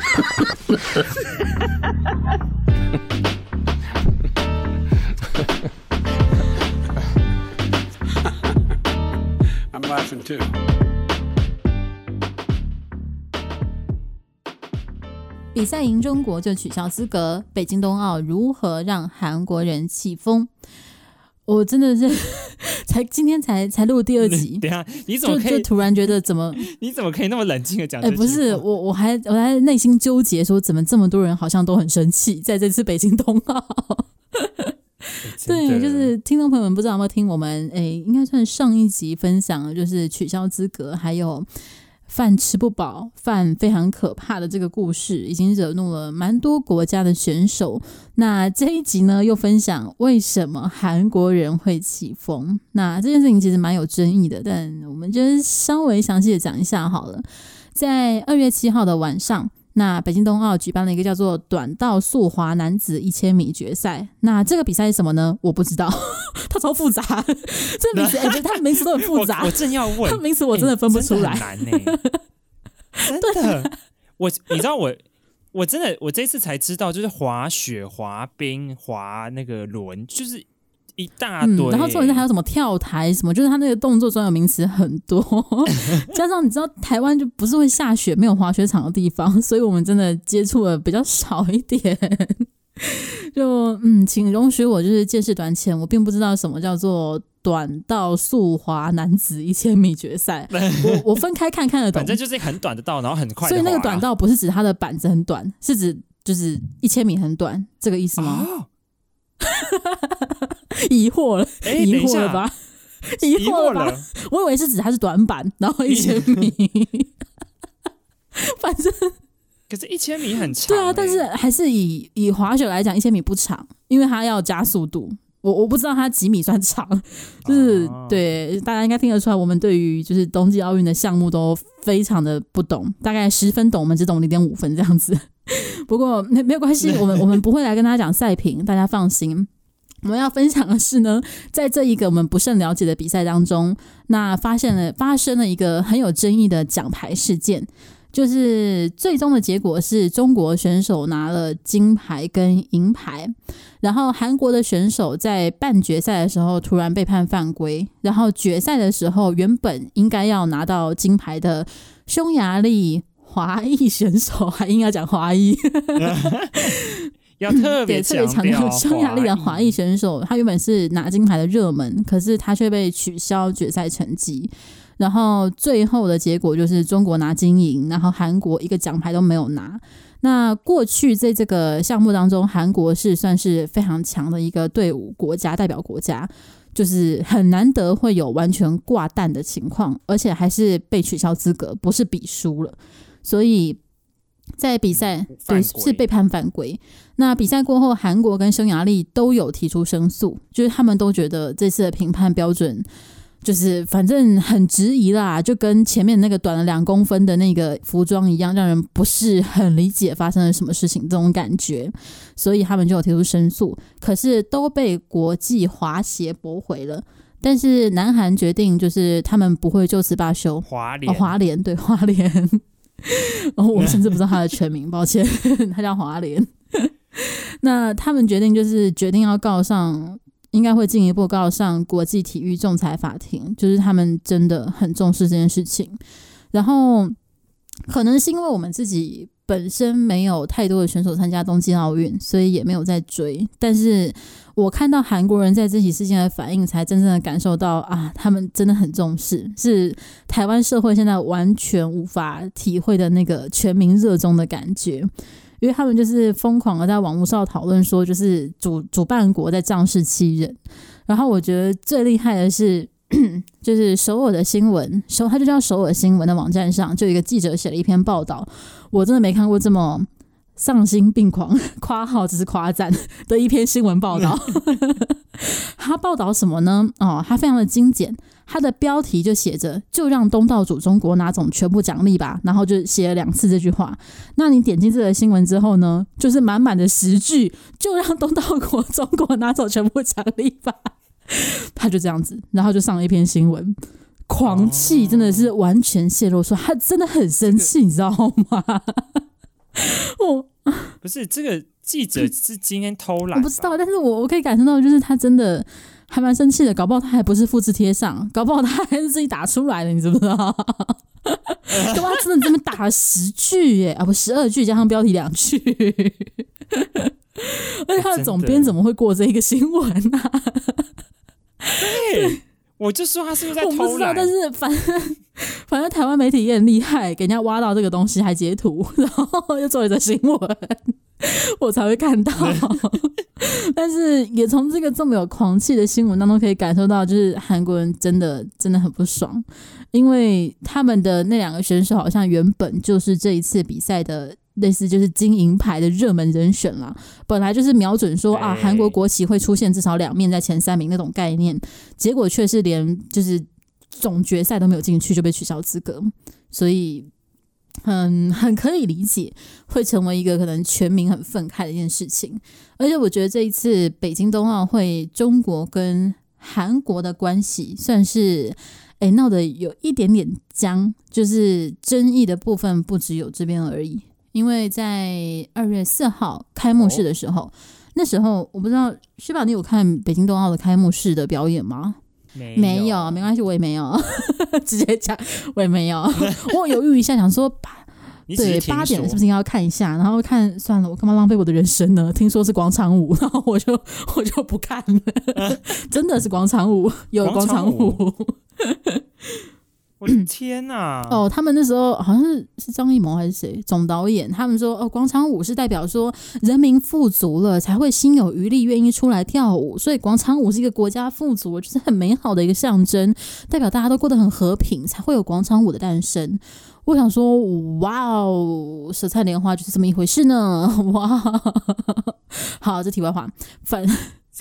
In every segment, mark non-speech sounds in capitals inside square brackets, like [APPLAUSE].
[LAUGHS] I'm laughing too. [LAUGHS] 比赛赢中国就取消资格，北京冬奥如何让韩国人气疯？我真的是才今天才才录第二 [LAUGHS] 集，等下你怎么可以就就突然觉得怎么 [LAUGHS] 你怎么可以那么冷静的讲？哎、欸，不是我我还我还内心纠结说，怎么这么多人好像都很生气，在这次北京冬奥。对，就是听众朋友们不知道有没有听我们哎、欸，应该算上一集分享，就是取消资格，还有。饭吃不饱，饭非常可怕的这个故事，已经惹怒了蛮多国家的选手。那这一集呢，又分享为什么韩国人会起风。那这件事情其实蛮有争议的，但我们就是稍微详细的讲一下好了。在二月七号的晚上。那北京冬奥举办了一个叫做短道速滑男子一千米决赛。那这个比赛是什么呢？我不知道，[LAUGHS] 它超复杂。这名词，哎、欸，它名词都很复杂。我，我正要问，它名词我真的分不出来。难呢、欸，真的。我你知道我，我真的我这次才知道，就是滑雪、滑冰、滑那个轮，就是。一大堆、欸嗯，然后重点是还有什么跳台什么，就是他那个动作专有名词很多，[LAUGHS] 加上你知道台湾就不是会下雪，没有滑雪场的地方，所以我们真的接触的比较少一点。[LAUGHS] 就嗯，请容许我就是见识短浅，我并不知道什么叫做短道速滑男子一千米决赛。[LAUGHS] 我我分开看看得懂，反正就是很短的道，然后很快。所以那个短道不是指它的板子很短，是指就是一千米很短这个意思吗？哦 [LAUGHS] [LAUGHS] 疑惑了，欸、疑惑了吧？疑惑了吧？我以为是指它是短板，然后一千米，反正可是，一千米很长。对啊，但是还是以以滑雪来讲，一千米不长，因为它要加速度。我我不知道它几米算长，就是、哦、对大家应该听得出来，我们对于就是冬季奥运的项目都非常的不懂，大概十分懂，我们只懂零点五分这样子。[LAUGHS] 不过没没有关系，我们我们不会来跟大家讲赛评，大家放心。我们要分享的是呢，[LAUGHS] 在这一个我们不甚了解的比赛当中，那发现了发生了一个很有争议的奖牌事件，就是最终的结果是中国选手拿了金牌跟银牌，然后韩国的选手在半决赛的时候突然被判犯规，然后决赛的时候原本应该要拿到金牌的匈牙利华裔选手，还应该讲华裔。[LAUGHS] [LAUGHS] 要特别特别强调，[LAUGHS] 匈牙利的华裔选手，他原本是拿金牌的热门，可是他却被取消决赛成绩。然后最后的结果就是中国拿金银，然后韩国一个奖牌都没有拿。那过去在这个项目当中，韩国是算是非常强的一个队伍，国家代表国家，就是很难得会有完全挂蛋的情况，而且还是被取消资格，不是比输了，所以。在比赛对是被判犯规。那比赛过后，韩国跟匈牙利都有提出申诉，就是他们都觉得这次的评判标准就是反正很质疑啦，就跟前面那个短了两公分的那个服装一样，让人不是很理解发生了什么事情这种感觉，所以他们就有提出申诉，可是都被国际滑协驳回了。但是南韩决定就是他们不会就此罢休，华联、哦、滑联对华联。然 [LAUGHS] 后我甚至不知道他的全名，[LAUGHS] 抱歉，[LAUGHS] 他叫华联。那他们决定就是决定要告上，应该会进一步告上国际体育仲裁法庭，就是他们真的很重视这件事情。然后可能是因为我们自己本身没有太多的选手参加冬季奥运，所以也没有在追，但是。我看到韩国人在这起事件的反应，才真正的感受到啊，他们真的很重视，是台湾社会现在完全无法体会的那个全民热衷的感觉，因为他们就是疯狂的在网络上讨论说，就是主主办国在仗势欺人。然后我觉得最厉害的是，就是首尔的新闻，首他就叫首尔新闻的网站上，就有一个记者写了一篇报道，我真的没看过这么。丧心病狂，[LAUGHS] 夸号只是夸赞的一篇新闻报道。[LAUGHS] 他报道什么呢？哦，他非常的精简，他的标题就写着“就让东道主中国拿走全部奖励吧”，然后就写了两次这句话。那你点进这个新闻之后呢，就是满满的十句“就让东道国中国拿走全部奖励吧”，[LAUGHS] 他就这样子，然后就上了一篇新闻，狂气真的是完全泄露出，他真的很生气，你知道吗？[LAUGHS] 我不是这个记者是今天偷懒，我不知道，但是我我可以感受到，就是他真的还蛮生气的，搞不好他还不是复制贴上，搞不好他还是自己打出来的，你知不知道？[LAUGHS] 搞不好他真的这么打了十句耶，啊不十二句加上标题两句，[LAUGHS] 而且他的总编怎么会过这一个新闻呢、啊？对。我就说他是不是在偷懒？我不知道，但是反正 [LAUGHS] 反正台湾媒体也很厉害，给人家挖到这个东西还截图，[LAUGHS] 然后又做了一则新闻，我才会看到。[LAUGHS] 但是也从这个这么有狂气的新闻当中可以感受到，就是韩国人真的真的很不爽，因为他们的那两个选手好像原本就是这一次比赛的。类似就是金银牌的热门人选啦，本来就是瞄准说啊，韩国国旗会出现至少两面在前三名那种概念，结果却是连就是总决赛都没有进去就被取消资格，所以很很可以理解会成为一个可能全民很愤慨的一件事情。而且我觉得这一次北京冬奥会，中国跟韩国的关系算是诶闹得有一点点僵，就是争议的部分不只有这边而已。因为在二月四号开幕式的时候，哦、那时候我不知道薛宝？你有看北京冬奥的开幕式的表演吗？没有，没有，没关系，我也没有，[LAUGHS] 直接讲，我也没有。[LAUGHS] 我犹豫一下，想说八 [LAUGHS] 对八点是不是应该要看一下？然后看算了，我干嘛浪费我的人生呢？听说是广场舞，然后我就我就不看了。真的是广场舞，有广场舞。我的天呐、啊！哦，他们那时候好像是是张艺谋还是谁总导演，他们说哦，广场舞是代表说人民富足了才会心有余力愿意出来跳舞，所以广场舞是一个国家富足就是很美好的一个象征，代表大家都过得很和平，才会有广场舞的诞生。我想说，哇哦，舌灿莲花就是这么一回事呢！哇，好，这题外话，反正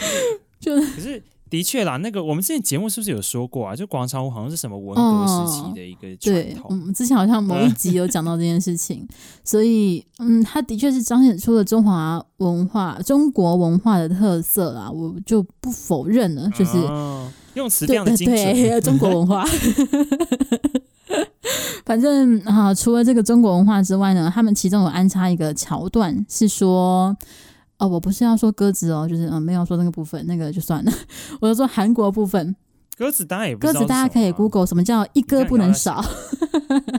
[LAUGHS] 就可是。的确啦，那个我们之前节目是不是有说过啊？就广场舞好像是什么文革时期的一个传统。之前好像某一集有讲到这件事情，[LAUGHS] 所以嗯，它的确是彰显出了中华文化、中国文化的特色啦，我就不否认了。就是、哦、用词非常的 [LAUGHS] 精准，对，中国文化。[LAUGHS] 反正啊，除了这个中国文化之外呢，他们其中有安插一个桥段，是说。哦，我不是要说鸽子哦，就是嗯，没有说那个部分，那个就算了。[LAUGHS] 我就说韩国部分，鸽子当然也不知道，鸽子大家可以 Google 什么叫一鸽不能少。[LAUGHS]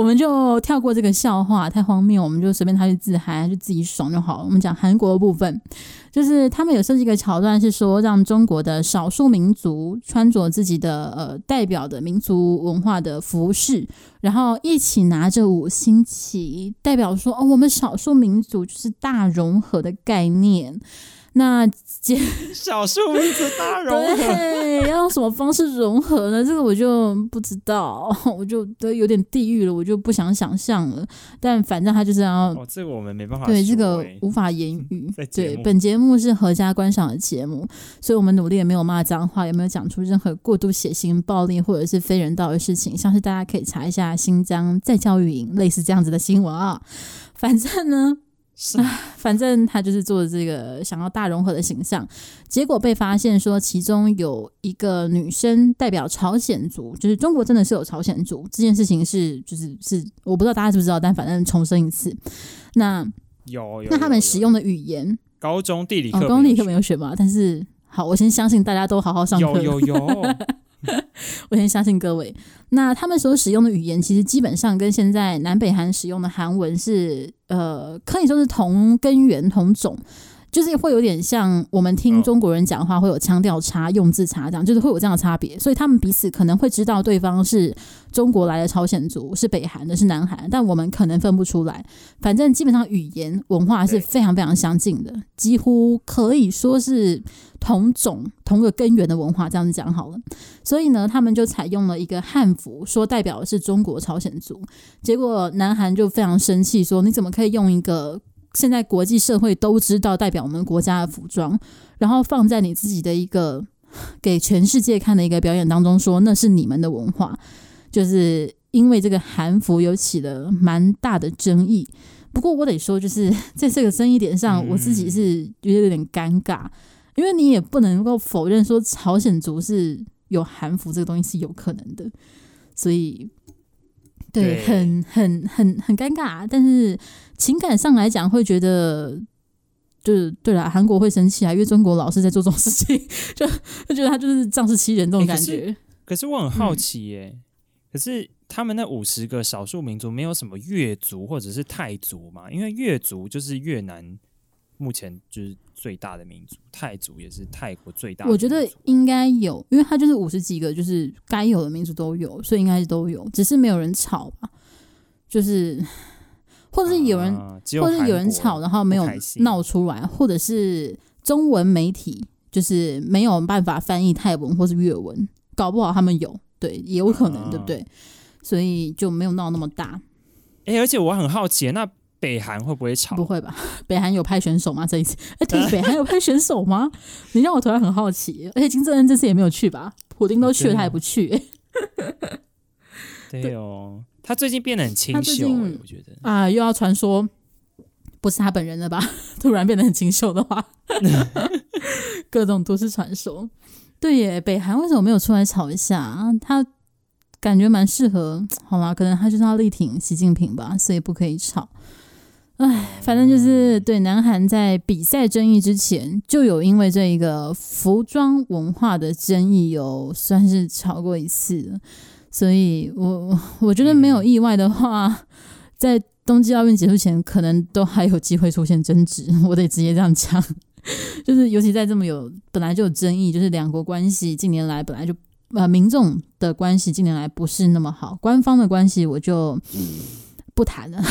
我们就跳过这个笑话，太荒谬，我们就随便他去自嗨，就自己爽就好了。我们讲韩国部分，就是他们有设计一个桥段，是说让中国的少数民族穿着自己的呃代表的民族文化的服饰，然后一起拿着五星旗，代表说哦，我们少数民族就是大融合的概念。那少数民族大融合，对，要用什么方式融合呢？这个我就不知道，[LAUGHS] 我就都有点地狱了，我就不想想象了。但反正他就是要，哦，这个我们没办法，对，这个无法言语。对，本节目是合家观赏的节目，所以我们努力也没有骂脏话，也没有讲出任何过度血腥、暴力或者是非人道的事情。像是大家可以查一下新疆再教育营类似这样子的新闻啊。反正呢。啊，[LAUGHS] 反正他就是做这个想要大融合的形象，结果被发现说其中有一个女生代表朝鲜族，就是中国真的是有朝鲜族这件事情是就是是我不知道大家知不知道，但反正重申一次，那有，那他们使用的语言，高中地理课，哦，高中地理课没有学。嘛？但是好，我先相信大家都好好上课，有有有。[LAUGHS] [LAUGHS] 我先相信各位，那他们所使用的语言其实基本上跟现在南北韩使用的韩文是呃，可以说是同根源同种。就是会有点像我们听中国人讲话会有腔调差、用字差这样，就是会有这样的差别，所以他们彼此可能会知道对方是中国来的朝鲜族，是北韩的，是南韩，但我们可能分不出来。反正基本上语言文化是非常非常相近的，几乎可以说是同种同个根源的文化，这样子讲好了。所以呢，他们就采用了一个汉服，说代表的是中国朝鲜族。结果南韩就非常生气，说你怎么可以用一个。现在国际社会都知道代表我们国家的服装，然后放在你自己的一个给全世界看的一个表演当中，说那是你们的文化，就是因为这个韩服有起了蛮大的争议。不过我得说，就是 [LAUGHS] 在这个争议点上，我自己是觉得有点尴尬，因为你也不能够否认说朝鲜族是有韩服这个东西是有可能的，所以。对，对很很很很尴尬。但是情感上来讲，会觉得就是对了，韩国会生气啊，因为中国老是在做这种事情，[LAUGHS] 就就觉得他就是仗势欺人这种感觉。欸、可，可是我很好奇耶，嗯、可是他们那五十个少数民族没有什么越族或者是泰族嘛？因为越族就是越南目前就是。最大的民族泰族也是泰国最大的。我觉得应该有，因为它就是五十几个，就是该有的民族都有，所以应该是都有，只是没有人吵吧。就是，[LAUGHS] 或者是有人，啊、或者是有人吵，然后没有闹出来，或者是中文媒体就是没有办法翻译泰文或是越文，搞不好他们有，对，也有可能，啊、对不对？所以就没有闹那么大。哎、欸，而且我很好奇，那。北韩会不会吵？不会吧？[LAUGHS] 北韩有派选手吗？这一次？[LAUGHS] 哎，对，北韩有派选手吗？[LAUGHS] 你让我突然很好奇。而且金正恩这次也没有去吧？普丁都去了，他也不去。对哦，他最近变得很清秀，我觉得啊，又要传说不是他本人了吧？突然变得很清秀的话，各种都市传说。对耶，北韩为什么没有出来吵一下？他感觉蛮适合。好吗？可能他就是要力挺习近平吧，所以不可以吵。哎，反正就是对南韩在比赛争议之前，就有因为这一个服装文化的争议，有算是吵过一次了。所以我我觉得没有意外的话，在冬季奥运结束前，可能都还有机会出现争执。我得直接这样讲，[LAUGHS] 就是尤其在这么有本来就有争议，就是两国关系近年来本来就呃民众的关系近年来不是那么好，官方的关系我就。不谈了，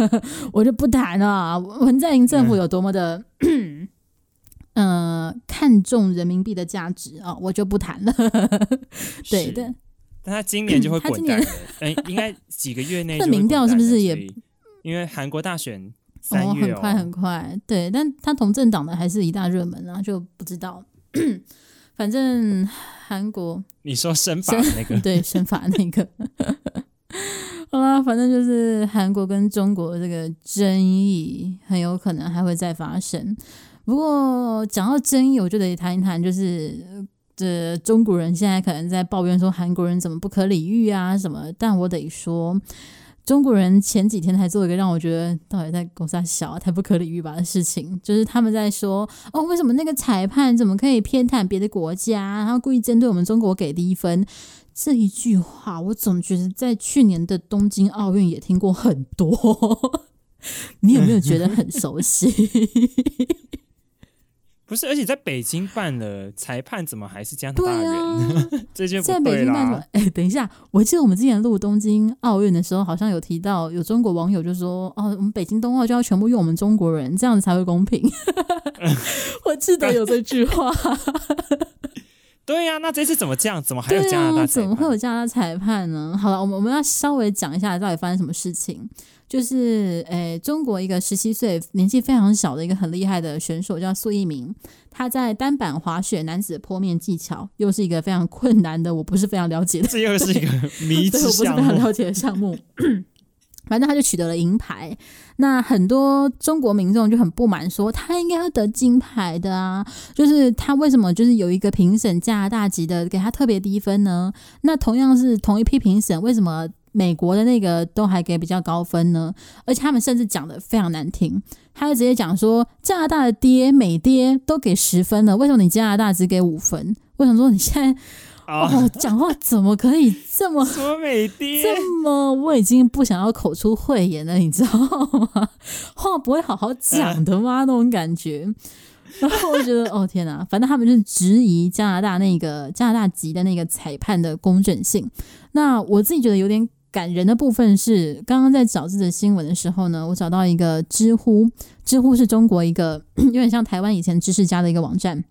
[LAUGHS] 我就不谈了。文在寅政府有多么的，嗯、[CLEARS THROAT] 呃，看重人民币的价值啊、哦，我就不谈了。[LAUGHS] 对的，但他今年就会 [CLEARS THROAT] 滚蛋应该几个月内。[LAUGHS] 那民调是不是也？因为韩国大选三月、哦哦，很快很快。对，但他同政党的还是一大热门啊，就不知道。[CLEARS THROAT] 反正韩国，你说身法那个，对，身法那个。[LAUGHS] 好啦，反正就是韩国跟中国这个争议很有可能还会再发生。不过讲到争议，我就得谈一谈，就是这中国人现在可能在抱怨说韩国人怎么不可理喻啊什么。但我得说，中国人前几天还做一个让我觉得到底在公三小太不可理喻吧的事情，就是他们在说哦，为什么那个裁判怎么可以偏袒别的国家，然后故意针对我们中国给低分。这一句话，我总觉得在去年的东京奥运也听过很多。[LAUGHS] 你有没有觉得很熟悉？[LAUGHS] 不是，而且在北京办了裁判怎么还是加拿大人？啊、[LAUGHS] 这就不对了。在北京办的，哎，等一下，我记得我们之前录东京奥运的时候，好像有提到有中国网友就说：“哦，我们北京冬奥就要全部用我们中国人，这样子才会公平。”我记得有这句话。对呀、啊，那这次怎么这样？怎么还有加拿大裁判？怎么会有加拿大裁判呢？好了，我们我们要稍微讲一下到底发生什么事情。就是，诶，中国一个十七岁、年纪非常小的一个很厉害的选手叫苏翊鸣，他在单板滑雪男子坡面技巧又是一个非常困难的，我不是非常了解的，这又是一个迷之项目，[LAUGHS] 我不是非常了解的项目。反正他就取得了银牌，那很多中国民众就很不满，说他应该要得金牌的啊，就是他为什么就是有一个评审加拿大籍的给他特别低分呢？那同样是同一批评审，为什么美国的那个都还给比较高分呢？而且他们甚至讲的非常难听，他就直接讲说加拿大的爹美爹都给十分了，为什么你加拿大只给五分？我想说你现在。哦，讲话怎么可以这么说美爹？这么我已经不想要口出秽言了，你知道吗？话不会好好讲的吗？那种感觉。然后我觉得，哦天哪，反正他们就是质疑加拿大那个加拿大籍的那个裁判的公正性。那我自己觉得有点感人的部分是，刚刚在找这则新闻的时候呢，我找到一个知乎，知乎是中国一个有点像台湾以前知识家的一个网站。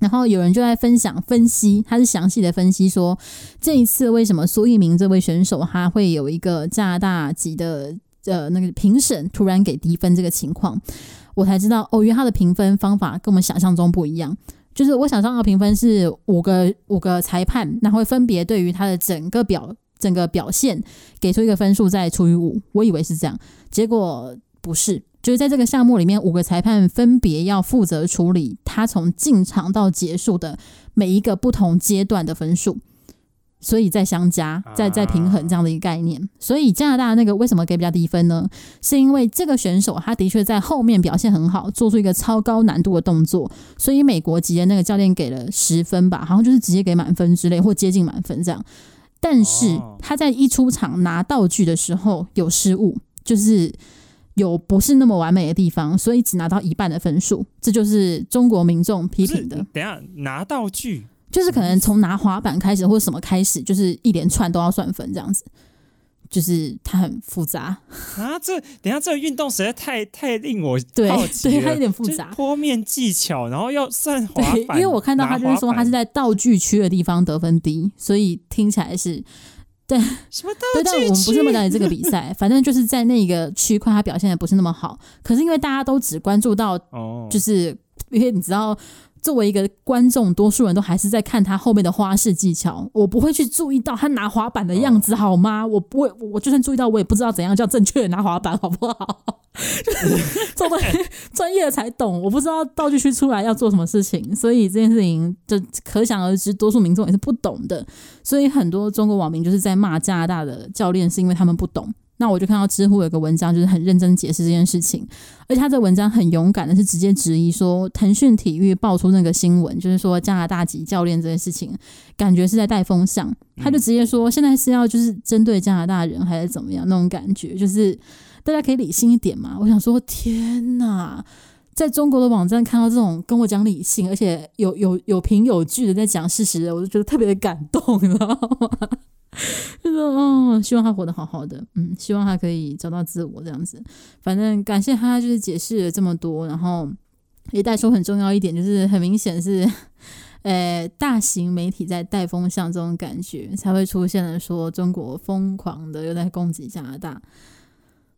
然 [CLEARS THROAT] 后有人就在分享分析，他是详细的分析说，这一次为什么苏翊鸣这位选手他会有一个加拿大籍的呃那个评审突然给低分这个情况，我才知道哦，原来他的评分方法跟我们想象中不一样。就是我想象的评分是五个五个裁判，然后会分别对于他的整个表整个表现给出一个分数再除以五，我以为是这样，结果不是。就是在这个项目里面，五个裁判分别要负责处理他从进场到结束的每一个不同阶段的分数。所以再相加，再再平衡这样的一个概念。所以加拿大那个为什么给比较低分呢？是因为这个选手他的确在后面表现很好，做出一个超高难度的动作，所以美国籍的那个教练给了十分吧，好像就是直接给满分之类，或接近满分这样。但是他在一出场拿道具的时候有失误，就是有不是那么完美的地方，所以只拿到一半的分数。这就是中国民众批评的。等下拿道具。就是可能从拿滑板开始或者什么开始，就是一连串都要算分这样子，就是它很复杂啊。这等下这个运动实在太太令我对好奇了，[LAUGHS] 对，它有点复杂。坡面技巧，然后要算滑板，对，因为我看到他就是说他是在道具区的地方得分低，所以听起来是对什么道具区？对，但我们不是那么了解这个比赛，[LAUGHS] 反正就是在那个区块他表现的不是那么好。可是因为大家都只关注到哦，就是因为你知道。作为一个观众，多数人都还是在看他后面的花式技巧，我不会去注意到他拿滑板的样子，好吗？我不会，我就算注意到，我也不知道怎样叫正确的拿滑板，好不好？作为 [LAUGHS] 专业的才懂，我不知道道具区出来要做什么事情，所以这件事情就可想而知，多数民众也是不懂的，所以很多中国网民就是在骂加拿大的教练，是因为他们不懂。那我就看到知乎有个文章，就是很认真解释这件事情，而且他这文章很勇敢的是直接质疑说，腾讯体育爆出那个新闻，就是说加拿大籍教练这件事情，感觉是在带风向，他就直接说现在是要就是针对加拿大人还是怎么样那种感觉，就是大家可以理性一点嘛。我想说，天哪，在中国的网站看到这种跟我讲理性，而且有有有凭有据的在讲事实的，我就觉得特别的感动，你知道吗？[LAUGHS] 就说哦，希望他活得好好的，嗯，希望他可以找到自我这样子。反正感谢他，就是解释了这么多，然后也带出很重要一点，就是很明显是，呃，大型媒体在带风向这种感觉，才会出现了说中国疯狂的又在攻击加拿大。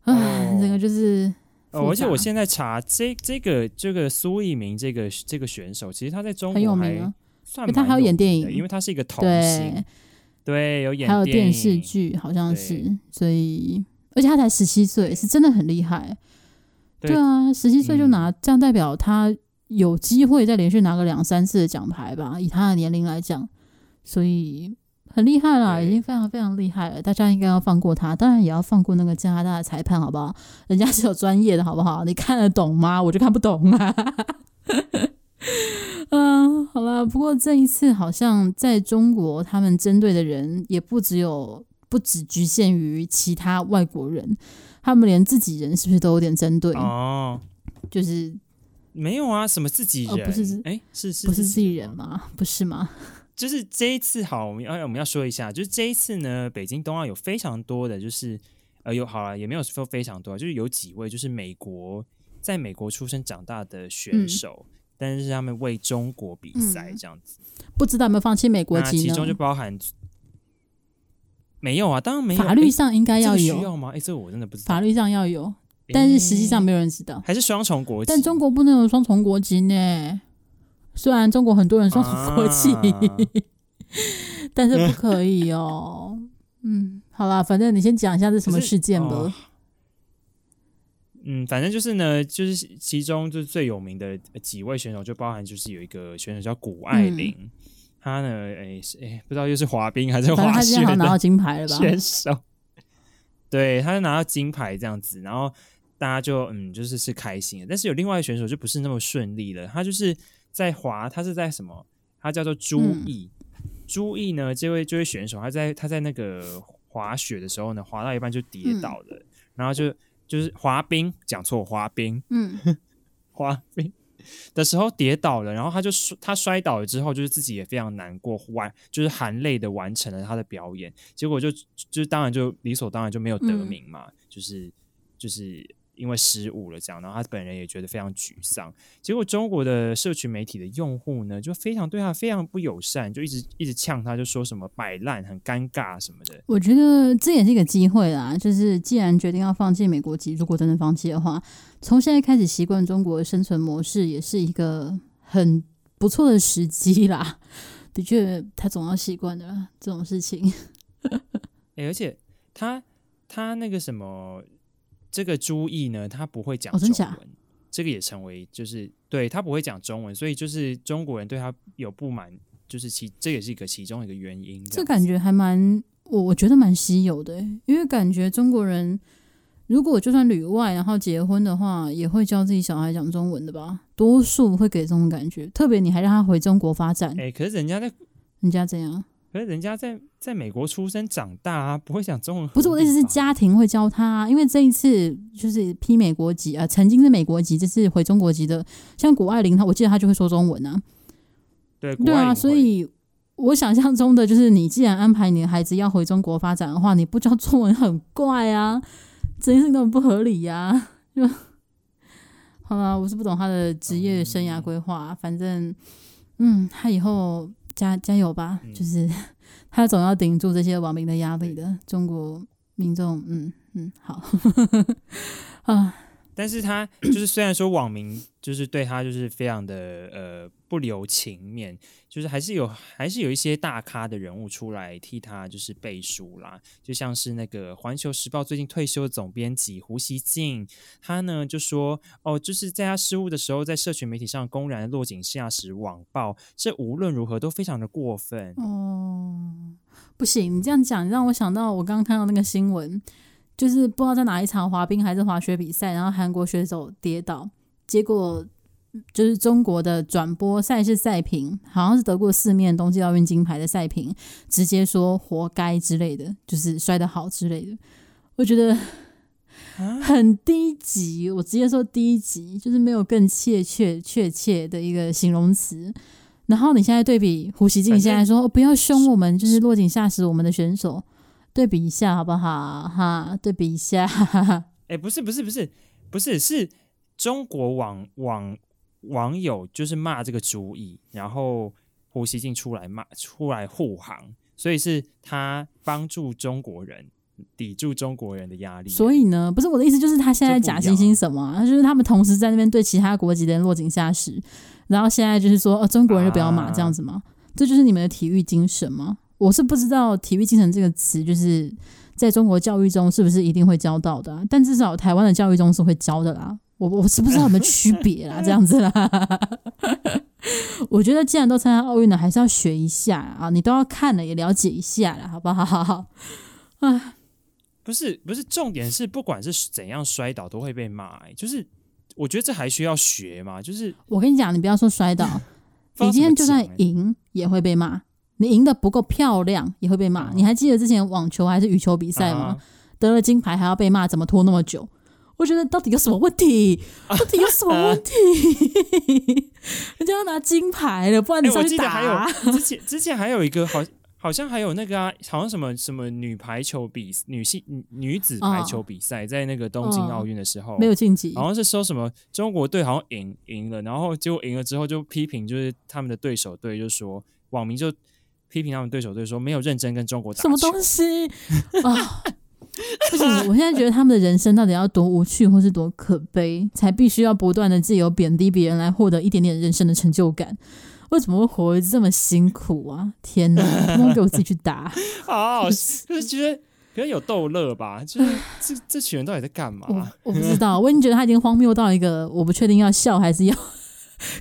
哎，这个就是，哦，而且我现在查这这个这个苏翊鸣这个这个选手，其实他在中国很有名啊，算有他还有演电影，因为他是一个童星。对，有演还有电视剧，好像是，所以而且他才十七岁，是真的很厉害。对，对啊，十七岁就拿、嗯、这样，代表他有机会再连续拿个两三次的奖牌吧？以他的年龄来讲，所以很厉害啦，已经非常非常厉害了。大家应该要放过他，当然也要放过那个加拿大的裁判，好不好？人家是有专业的，好不好？你看得懂吗？我就看不懂啊。[LAUGHS] 嗯，好了，不过这一次好像在中国，他们针对的人也不只有，不只局限于其他外国人，他们连自己人是不是都有点针对？哦，就是没有啊，什么自己人？哦、不是，哎，是是，不是自己人吗？不是吗？[LAUGHS] 就是这一次，好，我们要我们要说一下，就是这一次呢，北京冬奥有非常多的，就是呃，有好了，也没有说非常多，就是有几位就是美国在美国出生长大的选手。嗯但是他们为中国比赛这样子，嗯，不知道有没有放弃美国籍呢？其中就包含没有啊，当然没有。法律上应该要有，这个，需要吗？哎，这个我真的不知道。法律上要有，但是实际上没有人知道。还是双重国籍？但中国不能有双重国籍呢。虽然中国很多人双重国籍，啊，[LAUGHS] 但是不可以哦。嗯，好啦，反正你先讲一下是什么事件吧。嗯，反正就是呢，就是其中就是最有名的几位选手，就包含就是有一个选手叫谷爱凌，嗯、他呢，哎、欸，哎、欸，不知道又是滑冰还是滑雪的拿到金牌了吧？选手，对，他就拿到金牌这样子，然后大家就嗯，就是是开心的。但是有另外一个选手就不是那么顺利了，他就是在滑，他是在什么？他叫做朱毅，嗯、朱毅呢，这位这位选手，他在他在那个滑雪的时候呢，滑到一半就跌倒了，嗯、然后就。就是滑冰，讲错，滑冰，嗯，[LAUGHS] 滑冰的时候跌倒了，然后他就他摔倒了之后，就是自己也非常难过，完就是含泪的完成了他的表演，结果就就当然就理所当然就没有得名嘛，嗯、就是就是。因为失误了，这样，然后他本人也觉得非常沮丧。结果中国的社群媒体的用户呢，就非常对他非常不友善，就一直一直呛他，就说什么摆烂、很尴尬什么的。我觉得这也是一个机会啦，就是既然决定要放弃美国籍，如果真的放弃的话，从现在开始习惯中国的生存模式，也是一个很不错的时机啦。的确，他总要习惯的这种事情。[LAUGHS] 欸，而且他他那个什么。这个朱毅呢，他不会讲中文，哦、这个也成为就是对他不会讲中文，所以就是中国人对他有不满，就是其这也是一个其中一个原因。这，这感觉还蛮我我觉得蛮稀有的，因为感觉中国人如果就算旅外然后结婚的话，也会教自己小孩讲中文的吧？多数会给这种感觉，特别你还让他回中国发展，哎，可是人家在人家怎样？可是人家在在美国出生长大啊，不会讲中文。不是我的意思是家庭会教他，啊，因为这一次就是批美国籍啊，曾经是美国籍，这次回中国籍的，像谷爱凌，他我记得他就会说中文啊。对对啊，所以我想象中的就是，你既然安排你的孩子要回中国发展的话，你不教中文很怪啊，[LAUGHS] 这件事根本不合理呀，啊。就 [LAUGHS] 好了，我是不懂他的职业生涯规划，嗯，反正嗯，他以后。加加油吧！嗯、就是 [LAUGHS] 他总要顶住这些网民的压力的。中国民众，嗯嗯，好 [LAUGHS] 啊。但是他 [CLEARS THROAT] 就是虽然说网民就是对他就是非常的呃不留情面，就是还是有还是有一些大咖的人物出来替他就是背书啦，就像是那个《环球时报》最近退休的总编辑胡锡进，他呢就说哦，就是在他失误的时候，在社群媒体上公然落井下石网暴，这无论如何都非常的过分。哦，不行，你这样讲让我想到我刚刚看到那个新闻。就是不知道在哪一场滑冰还是滑雪比赛，然后韩国选手跌倒，结果就是中国的转播赛事赛评，好像是得过四面冬季奥运金牌的赛评，直接说活该之类的，就是摔得好之类的。我觉得 [LAUGHS] 很低级，我直接说低级，就是没有更切确确切的一个形容词。然后你现在对比胡锡进，现在说不要凶我们，就是落井下石我们的选手。对比一下好不好？哈，对比一下。[LAUGHS] 哎，不是不是不是不是，是中国网网网友就是骂这个主意，然后胡锡进出来骂出来护航，所以是他帮助中国人抵住中国人的压力。所以呢，不是我的意思，就是他现在假惺惺什么？他就，就是他们同时在那边对其他国籍的人落井下石，然后现在就是说，哦，中国人就不要骂、啊、这样子吗？这就是你们的体育精神吗？我是不知道“体育精神”这个词，就是在中国教育中是不是一定会教到的，啊？但至少台湾的教育中是会教的啦。我我是不知道有没有区别啦，这样子啦。[LAUGHS] 我觉得既然都参加奥运了，还是要学一下啊！你都要看了，也了解一下啦，好不好？[LAUGHS] 啊，不是不是，重点是不管是怎样摔倒都会被骂，欸，就是我觉得这还需要学吗？就是我跟你讲，你不要说摔倒，[LAUGHS] 你今天就算赢也会被骂。你赢得不够漂亮也会被骂。你还记得之前网球还是羽球比赛吗？得了金牌还要被骂，怎么拖那么久？我觉得到底有什么问题？[LAUGHS] 到底有什么问题？[LAUGHS] 人家要拿金牌了，不然你上去打。之前之前还有一个好，好像还有那个啊，好像什么什么女排球比女性女子排球比赛，在那个东京奥运的时候没有晋级，好像是说什么中国队好像赢赢了，然后结果赢了之后就批评，就是他们的对手队就说网民就。批评他们对手队说没有认真跟中国打，什么东西 [LAUGHS] 啊？不行，我现在觉得他们的人生到底要多无趣，或是多可悲，才必须要不断的借由贬低别人来获得一点点人生的成就感？为什么会活得这么辛苦啊？天哪！不能给我自己去打，[LAUGHS] 好好就是觉得可能有逗乐吧？就是这这群人到底在干嘛？我，我不知道，我已经觉得他已经荒谬到一个我不确定要笑还是要。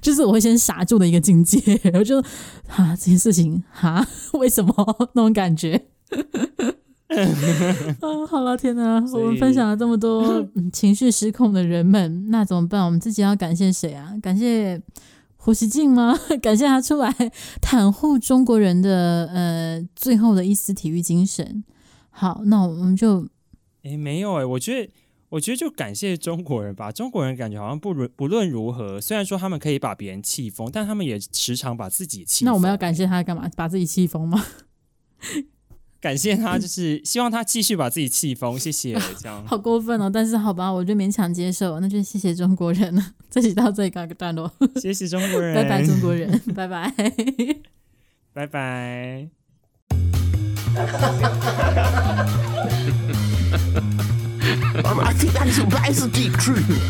就是我会先傻住的一个境界，我就啊这件事情啊为什么那种感觉？[LAUGHS] 啊，好了，天哪！我们分享了这么多、[LAUGHS] 嗯、情绪失控的人们，那怎么办？我们自己要感谢谁啊？感谢胡锡进吗？[LAUGHS] 感谢他出来袒护中国人的呃最后的一丝体育精神。好，那我们就哎、欸、没有哎、欸，我觉得。我觉得就感谢中国人吧，中国人感觉好像不论不论如何，虽然说他们可以把别人气疯，但他们也时常把自己气。那我们要感谢他干嘛？把自己气疯吗？[LAUGHS] [LAUGHS] 感谢他，就是希望他继续把自己气疯。谢谢，[LAUGHS] 这样。好过分哦！但是好吧，我就勉强接受。那就谢谢中国人了。这集到这里告一个段落。谢谢中国人，拜拜中国人，拜拜，拜拜。Warum hat die dann so weiße Diebkrüten?